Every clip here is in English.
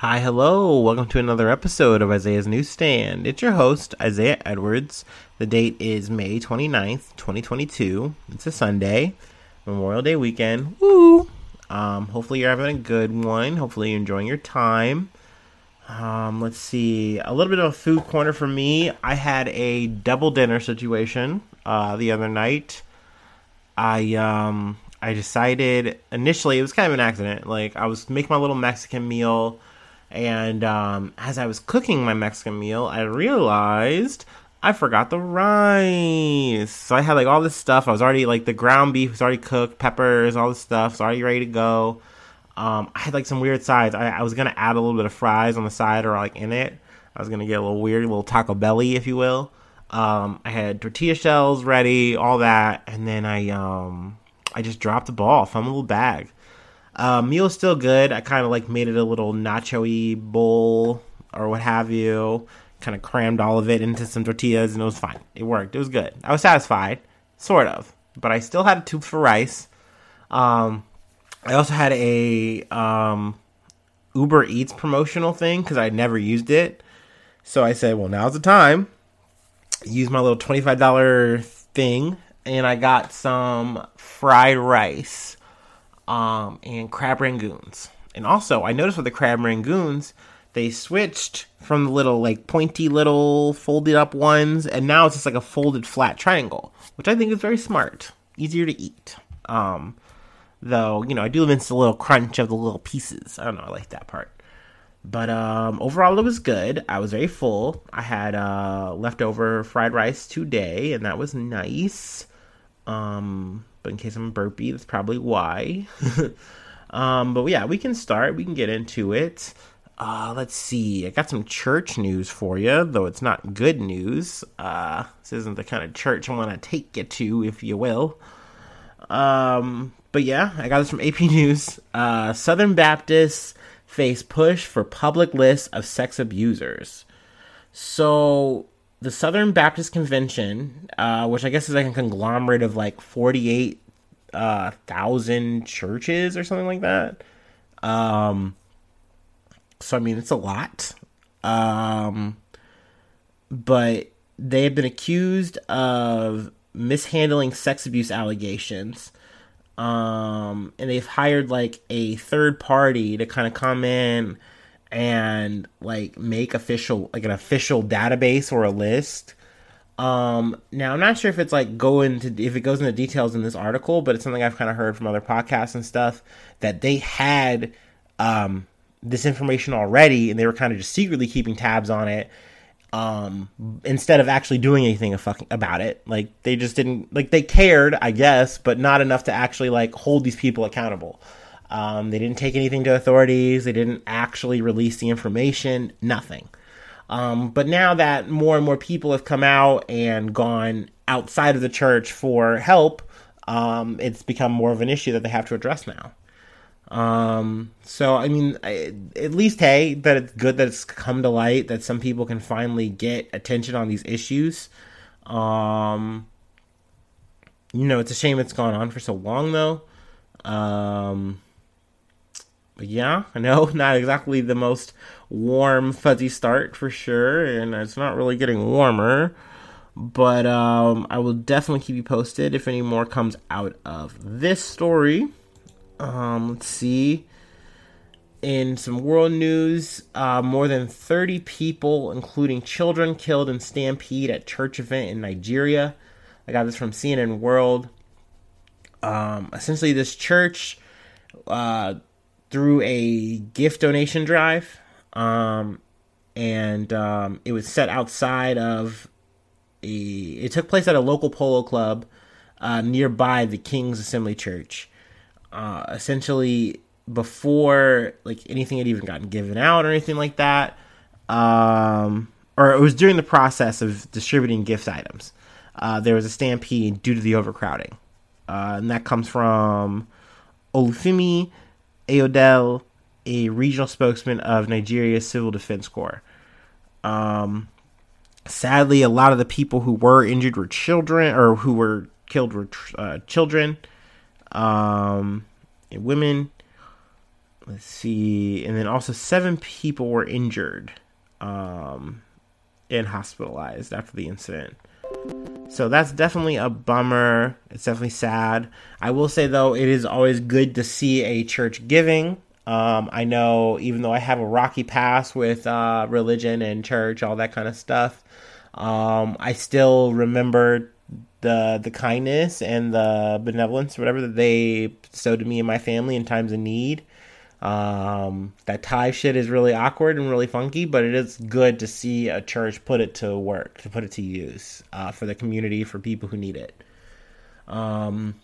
Hi, hello. Welcome to another episode of Isaiah's Newsstand. It's your host, Isaiah Edwards. The date is May 29th, 2022. It's a Sunday, Memorial Day weekend. Woo! Um, hopefully, you're having a good one. Hopefully, you're enjoying your time. Um, let's see. A little bit of a food corner for me. I had a double dinner situation uh, the other night. I um, I decided initially it was kind of an accident. Like I was making my little Mexican meal and um, as I was cooking my Mexican meal, I realized I forgot the rice. So I had like all this stuff. I was already like the ground beef was already cooked, peppers, all this stuff, was already ready to go. Um, I had like some weird sides. I, I, was gonna add a little bit of fries on the side or like in it. I was gonna get a little weird, little taco belly, if you will. Um, I had tortilla shells ready, all that, and then I um, I just dropped the ball, found a little bag. Meal is still good. I kind of like made it a little nacho-y bowl or what have you. Kind of crammed all of it into some tortillas and it was fine. It worked. It was good. I was satisfied, sort of, but I still had a tube for rice. Um, I also had a um, Uber Eats promotional thing because I'd never used it. So I said, well, now's the time. Use my little $25 thing and I got some fried rice um, and crab rangoons. And also, I noticed with the crab rangoons, they switched from the little like pointy little folded up ones, and now it's just like a folded flat triangle, which I think is very smart, easier to eat. Um, though you know, I do miss the little crunch of the little pieces. I don't know, I like that part. But um, overall, it was good. I was very full. I had uh, leftover fried rice today, and that was nice. Um, but in case I'm burpy, that's probably why. um, but yeah, we can start. We can get into it. Uh, let's see. I got some church news for you, though it's not good news. Uh, this isn't the kind of church I want to take you to, if you will. Um, but yeah, I got this from AP News. Uh, Southern Baptists face push for public list of sex abusers. So the Southern Baptist Convention, uh, which I guess is like a conglomerate of like 48 uh, thousand churches or something like that. Um, so I mean, it's a lot. Um, but they have been accused of mishandling sex abuse allegations. Um, and they've hired like a third party to kind of come in and like make official like an official database or a list. Um, now I'm not sure if it's like go into if it goes into details in this article, but it's something I've kind of heard from other podcasts and stuff that they had um, this information already and they were kind of just secretly keeping tabs on it um, instead of actually doing anything about it. Like they just didn't like they cared, I guess, but not enough to actually like hold these people accountable. Um, they didn't take anything to authorities. They didn't actually release the information. Nothing. Um, but now that more and more people have come out and gone outside of the church for help, um, it's become more of an issue that they have to address now. Um, so I mean, I, at least hey, that it's good that it's come to light that some people can finally get attention on these issues. Um, you know, it's a shame it's gone on for so long though. Um, yeah, I know, not exactly the most warm, fuzzy start for sure, and it's not really getting warmer. But um, I will definitely keep you posted if any more comes out of this story. Um, let's see. In some world news, uh, more than 30 people, including children, killed in stampede at church event in Nigeria. I got this from CNN World. Um, essentially, this church uh, through a gift donation drive. Um, and um, it was set outside of a. It took place at a local polo club uh, nearby the King's Assembly Church. Uh, essentially, before like anything had even gotten given out or anything like that, um, or it was during the process of distributing gift items. Uh, there was a stampede due to the overcrowding, uh, and that comes from Olufemi Ayodele, a regional spokesman of Nigeria's Civil Defense Corps. Um, sadly, a lot of the people who were injured were children, or who were killed were uh, children, um, and women. let's see, and then also seven people were injured um, and hospitalized after the incident. So that's definitely a bummer. It's definitely sad. I will say though, it is always good to see a church giving. Um, I know, even though I have a rocky past with uh, religion and church, all that kind of stuff, um, I still remember the the kindness and the benevolence, whatever that they bestowed to me and my family in times of need. Um, that tie shit is really awkward and really funky, but it is good to see a church put it to work, to put it to use uh, for the community, for people who need it. Um,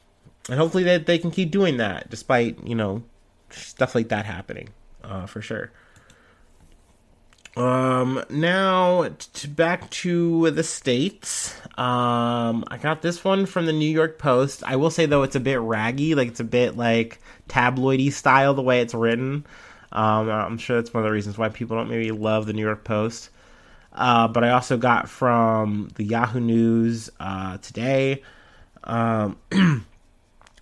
and hopefully that they can keep doing that despite you know stuff like that happening uh, for sure. Um, now to back to the states. Um, I got this one from the New York Post. I will say though, it's a bit raggy, like it's a bit like tabloidy style the way it's written. Um, I'm sure that's one of the reasons why people don't maybe love the New York Post. Uh, but I also got from the Yahoo News uh, today. Um,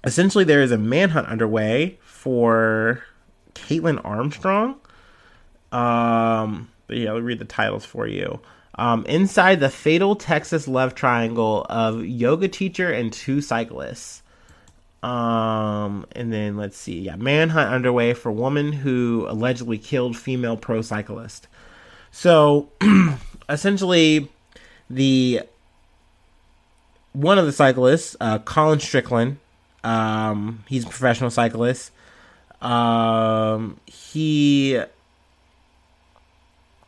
essentially, there is a manhunt underway for Kaitlin Armstrong. Um, but yeah, I'll read the titles for you. Um, inside the fatal Texas love triangle of yoga teacher and two cyclists. Um, and then let's see, yeah, manhunt underway for woman who allegedly killed female pro cyclist. So, essentially, the one of the cyclists, uh, Colin Strickland, um, he's a professional cyclist. Um, he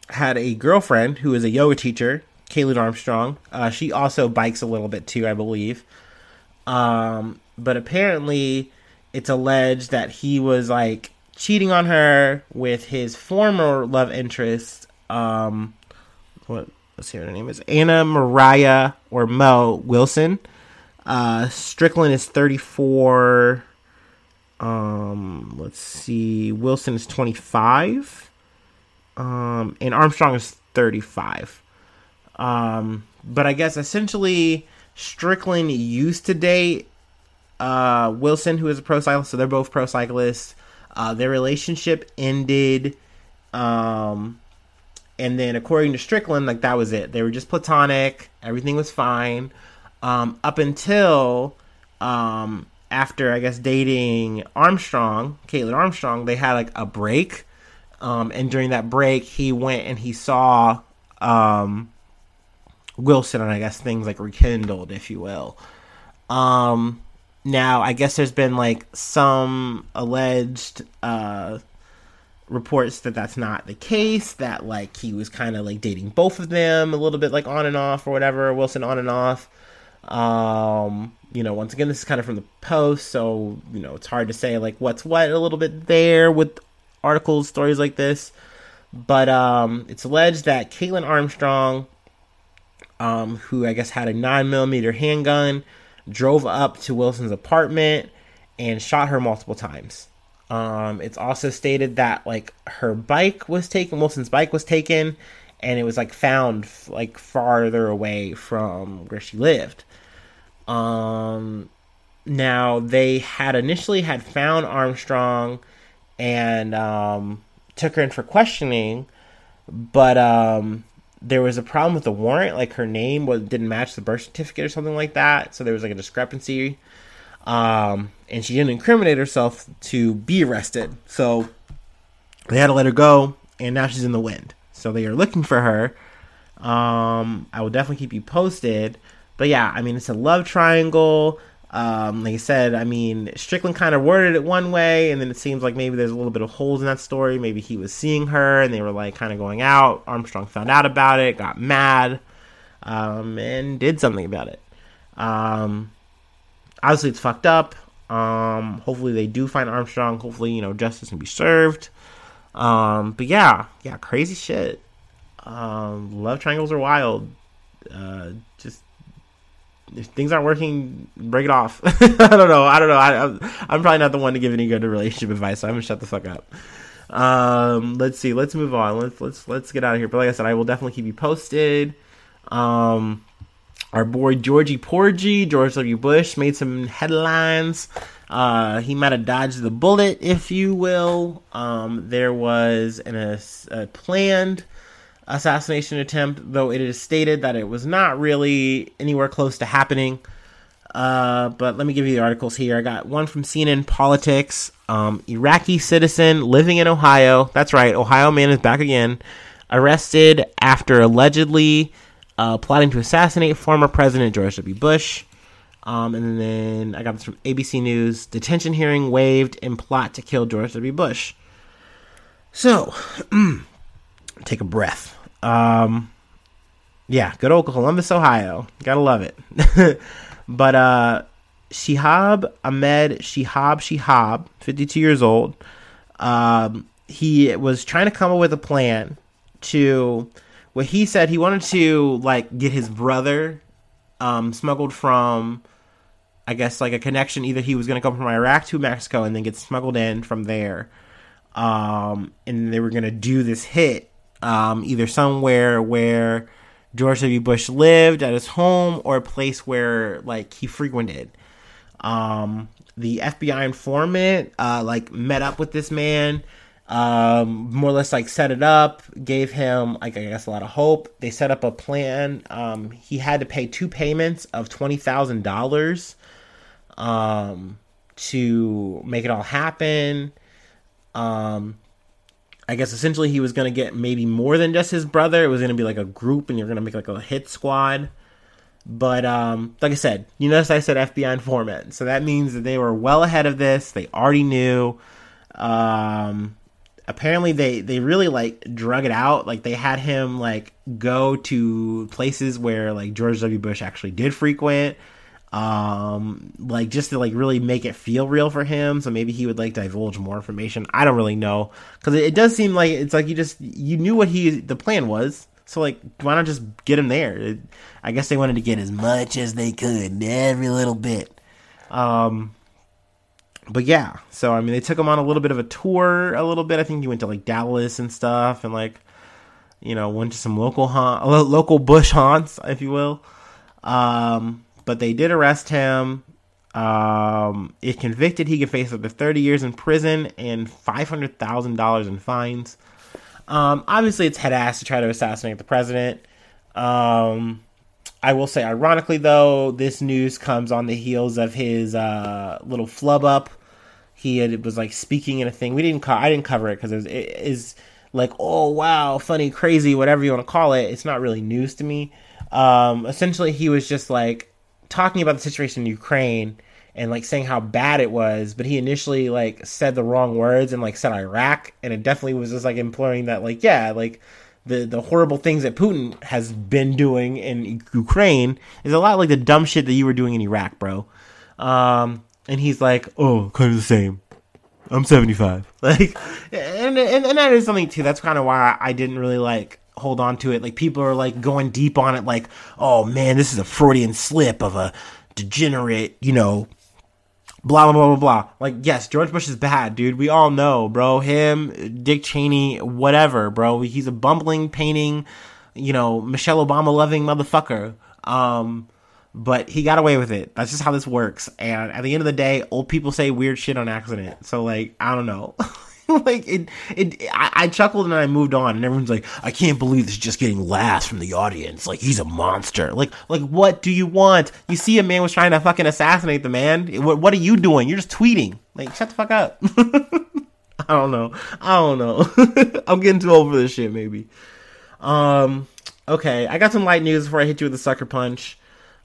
had a girlfriend who is a yoga teacher, Kaitlin Armstrong. Uh, she also bikes a little bit too, I believe. Um, but apparently, it's alleged that he was like cheating on her with his former love interest. Um, what? Let's see what her name is. Anna Moriah or Mo Wilson. Uh, Strickland is 34. Um, let's see. Wilson is 25 um, and Armstrong is 35. Um, but I guess essentially Strickland used to date uh, Wilson, who is a pro cyclist, so they're both pro cyclists. Uh, their relationship ended, um, and then according to Strickland, like that was it. They were just platonic. Everything was fine um, up until um, after I guess dating Armstrong, Kaitlin Armstrong. They had like a break um, and during that break, he went and he saw um, Wilson, and I guess things like rekindled, if you will. Um, now, I guess there's been like some alleged uh, reports that that's not the case. That like he was kind of like dating both of them a little bit, like on and off or whatever. Wilson on and off. Um, you know, once again, this is kind of from the post, so you know it's hard to say like what's what a little bit there with articles, stories like this. But um, it's alleged that Kaitlin Armstrong, um, who I guess had a 9mm handgun, drove up to Wilson's apartment and shot her multiple times. Um, it's also stated that like her bike was taken, Wilson's bike was taken, and it was like found like farther away from where she lived. Um, now they had initially had found Armstrong and um, took her in for questioning, but um, there was a problem with the warrant. Like her name didn't match the birth certificate or something like that, so there was like a discrepancy. Um, and she didn't incriminate herself to be arrested, so they had to let her go. And now she's in the wind, so they are looking for her. Um, I will definitely keep you posted. But yeah, I mean, it's a love triangle. Um, like I said, I mean, Strickland kind of worded it one way, and then it seems like maybe there's a little bit of holes in that story. Maybe he was seeing her, and they were like kind of going out. Armstrong found out about it, got mad, um, and did something about it. Um, obviously, it's fucked up. Um, hopefully, they do find Armstrong. Hopefully, you know, justice can be served. Um, but yeah, yeah, crazy shit. Um, love triangles are wild. Uh, just if things aren't working, break it off. I don't know. I don't know. I, am I'm probably not the one to give any good relationship advice. So I'm gonna shut the fuck up. Um, let's see. Let's move on. Let's let's let's get out of here. But like I said, I will definitely keep you posted. Um, our boy Georgie Porgy, George W. Bush, made some headlines Uh, he might have dodged the bullet, if you will. Um, there was an, a, a planned assassination attempt, though it is stated that it was not really anywhere close to happening. Uh, but let me give you the articles here. I got one from CNN Politics. Um, Iraqi citizen living in Ohio. That's right, Ohio man is back again. Arrested after allegedly uh, plotting to assassinate former President George W. Bush. Um, and then I got this from ABC News. Detention hearing waived in plot to kill George W. Bush. So, take a breath. Um, yeah, good old Columbus, Ohio. Gotta love it. but uh, Shihab Ahmed Shihab Shihab, 52 years old, um, he was trying to come up with a plan to what he said he wanted to like get his brother um, smuggled from I guess like a connection. Either he was going to come from Iraq to Mexico and then get smuggled in from there, um, and they were going to do this hit um, either somewhere where George W. Bush lived at his home or a place where like he frequented. Um, the FBI informant uh, like met up with this man, um, more or less like set it up, gave him like I guess a lot of hope. They set up a plan. Um, he had to pay two payments of twenty thousand dollars um, to make it all happen. Um, I guess essentially he was going to get maybe more than just his brother. It was going to be like a group, and you're going to make like a hit squad. But um, like I said, you notice I said FBI informant, so that means that they were well ahead of this. They already knew. Um, apparently, they they really like drug it out. Like they had him like go to places where like George W. Bush actually did frequent um like just to like really make it feel real for him. So maybe he would like divulge more information. I don't really know. Because it, it, does seem like it's like you just you knew what he the plan was. So like why not just get him there? It, i guess they wanted to get as much as they could every little bit. Um but yeah. So i mean they took him on a little bit of a tour a little bit. I think he went to like dallas and stuff and like you know went to some local haunt local bush haunts if you will. Um but they did arrest him. Um, if convicted, he could face up to 30 years in prison and $500,000 in fines. Um, obviously, it's head ass to try to assassinate the president. Um, I will say, ironically, though, this news comes on the heels of his uh, little flub up. He had, was like speaking in a thing. We didn't. Co- I didn't cover it because it, it is like, oh wow, funny, crazy, whatever you want to call it. It's not really news to me. Um, essentially, he was just like, talking about the situation in Ukraine and like saying how bad it was, but he initially like said the wrong words and like said Iraq, and it definitely was just like imploring that like yeah, like the the horrible things that Putin has been doing in Ukraine is a lot like the dumb shit that you were doing in Iraq, bro. Um, and he's like, oh, kind of the same. I'm 75. Like, and, and, and that is something too. That's kind of why I didn't really like hold on to it. Like people are like going deep on it, like, oh man, this is a Freudian slip of a degenerate, you know, blah blah blah blah blah. Like, yes, George Bush is bad, dude. We all know, bro. Him, Dick Cheney, whatever, bro. He's a bumbling, painting, you know, Michelle Obama loving motherfucker. Um, but he got away with it. That's just how this works. And at the end of the day, old people say weird shit on accident. So like, I don't know. like it, it I, I, chuckled and I moved on, and everyone's like, "I can't believe this is just getting laughs from the audience. Like he's a monster. Like, like what do you want? You see, a man was trying to fucking assassinate the man. What, what are you doing? You're just tweeting. Like, shut the fuck up. I don't know. I don't know. I'm getting too old for this shit. Maybe. Um. Okay, I got some light news before I hit you with the sucker punch.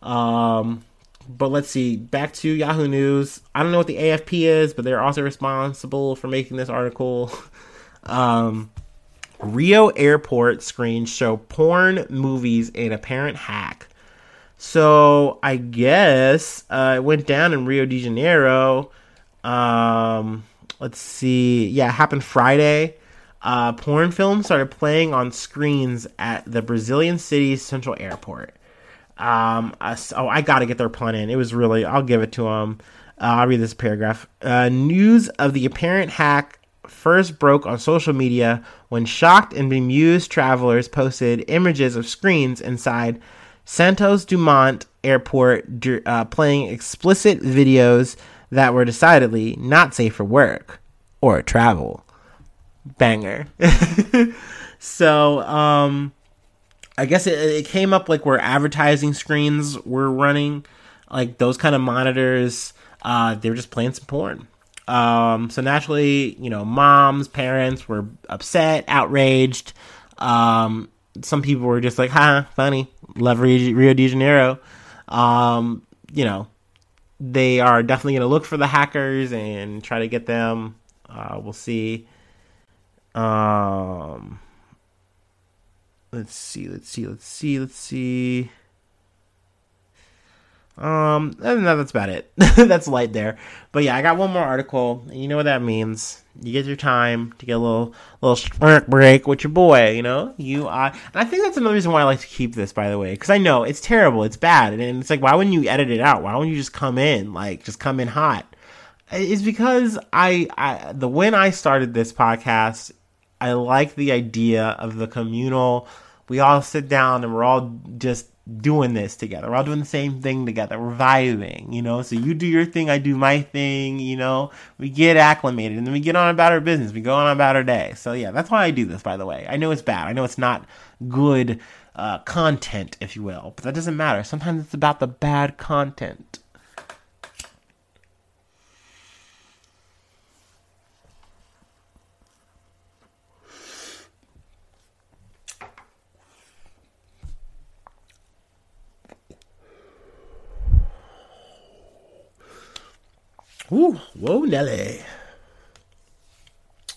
Um but let's see. Back to Yahoo News. I don't know what the AFP is, but they're also responsible for making this article. Um, Rio airport screens show porn movies in apparent hack. So I guess uh, it went down in Rio de Janeiro. Um, let's see. Yeah, it happened Friday. Uh, porn films started playing on screens at the Brazilian city's central airport. Um, I, oh, I got to get their pun in. It was really, I'll give it to them. Uh, I'll read this paragraph. Uh, news of the apparent hack first broke on social media when shocked and bemused travelers posted images of screens inside Santos Dumont Airport uh, playing explicit videos that were decidedly not safe for work or travel. Banger. so, um, I guess it, it came up like where advertising screens were running, like those kind of monitors. Uh, they were just playing some porn. Um, so naturally, you know, moms, parents were upset, outraged. Um, some people were just like, "Ha, funny, love Rio de Janeiro." Um, you know, they are definitely going to look for the hackers and try to get them. Uh, we'll see. Um, let's see, let's see, let's see, let's see. Um, and that's about it. that's light there. But yeah, I got one more article, and you know what that means. You get your time to get a little little break with your boy. You know, you I and I think that's another reason why I like to keep this. By the way, because I know it's terrible, it's bad, and it's like, why wouldn't you edit it out? Why wouldn't you just come in like just come in hot? It's because I, I the when I started this podcast, I like the idea of the communal. We all sit down and we're all just doing this together. We're all doing the same thing together. We're vibing, you know. So you do your thing, I do my thing, you know. We get acclimated and then we get on about our business. We go on about our day. So yeah, that's why I do this, by the way. I know it's bad. I know it's not good uh, content, if you will, but that doesn't matter. Sometimes it's about the bad content. Whoa, Nelly.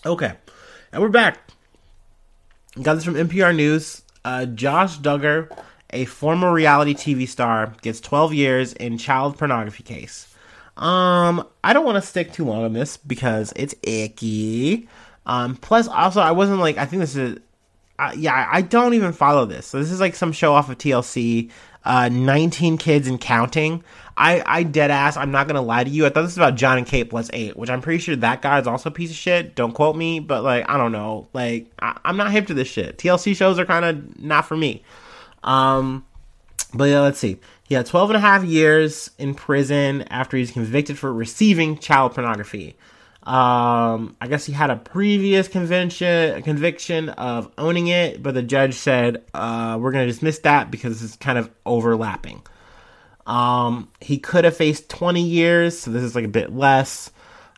Okay, and we're back. Got this from NPR News. Uh, Josh Duggar, a former reality TV star, gets 12 years in child pornography case. Um, I don't want to stick too long on this because it's icky. Um, plus, also, I wasn't like, I think this is, uh, yeah, I don't even follow this. So this is like some show off of TLC. Uh, 19 kids and counting. I, I dead ass, I'm not gonna lie to you. I thought this was about John and Kate plus eight, which I'm pretty sure that guy is also a piece of shit. Don't quote me, but like, I don't know. Like, I, am not hip to this shit. TLC shows are kind of not for me. Um, but yeah, let's see. Had 12 and a half years in prison after he's convicted for receiving child pornography. Um, I guess he had a previous convention conviction of owning it, but the judge said, uh, we're going to dismiss that because it's kind of overlapping. Um, he could have faced 20 years, so this is like a bit less.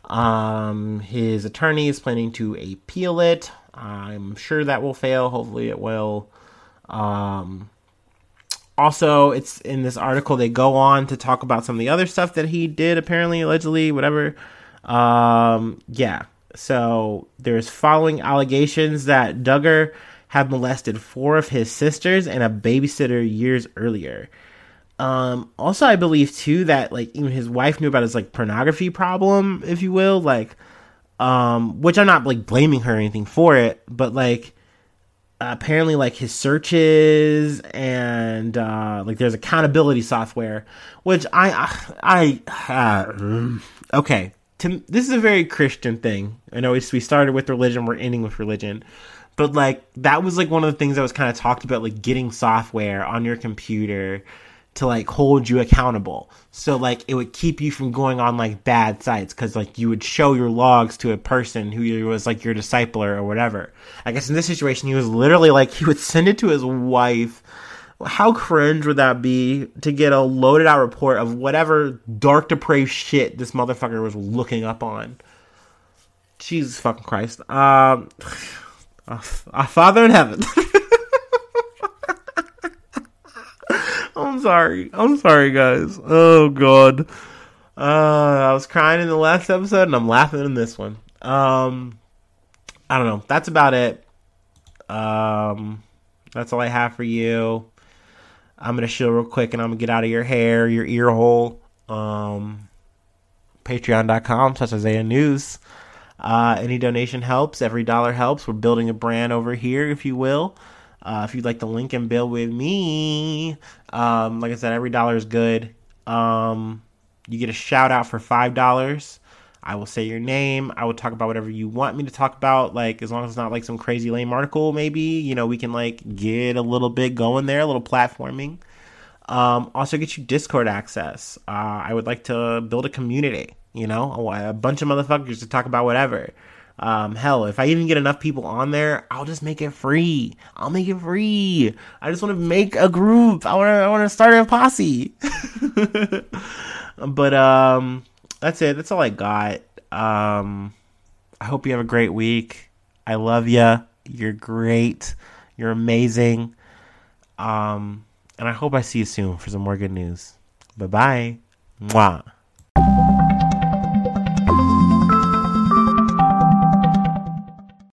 Um, his attorney is planning to appeal it. I'm sure that will fail. Hopefully, it will. Um, also, it's in this article. They go on to talk about some of the other stuff that he did, apparently, allegedly, whatever. Um, yeah. So there's following allegations that Duggar had molested four of his sisters and a babysitter years earlier. Um, also, I believe too that like even his wife knew about his like pornography problem, if you will, like, um, which I'm not like blaming her or anything for it, but like, apparently like his searches and uh, like there's accountability software, which I I, I uh, okay. To, this is a very Christian thing. I know we started with religion, we're ending with religion but like that was like one of the things that was kind of talked about like getting software on your computer to like hold you accountable. So like it would keep you from going on like bad sites because like you would show your logs to a person who was like your discipler or whatever. I guess in this situation he was literally like he would send it to his wife. How cringe would that be to get a loaded out report of whatever dark depraved shit this motherfucker was looking up on? Jesus fucking Christ. Um, Father in heaven. I'm sorry. I'm sorry, guys. Oh god. Uh, I was crying in the last episode, and I'm laughing in this one. Um, I don't know. That's about it. Um, that's all I have for you. I'm gonna chill real quick, and I'm gonna get out of your hair, your ear hole. Um, Patreon.com slash Isaiah News. Uh, any donation helps. Every dollar helps. We're building a brand over here, if you will. Uh, if you'd like to link and build with me, um, like I said, every dollar is good. Um, you get a shout out for five dollars. I will say your name. I will talk about whatever you want me to talk about. Like as long as it's not like some crazy lame article, maybe you know we can like get a little bit going there, a little platforming. Um, also, get you Discord access. Uh, I would like to build a community. You know, a, bunch of motherfuckers to talk about whatever. Um, hell, if I even get enough people on there, I'll just make it free. I'll make it free. I just want to make a group. I want to. I want to start a posse. but um, that's it. That's all I got. Um, I hope you have a great week. I love you. You're great. You're amazing. Um, and I hope I see you soon for some more good news. Bye bye. Mwah.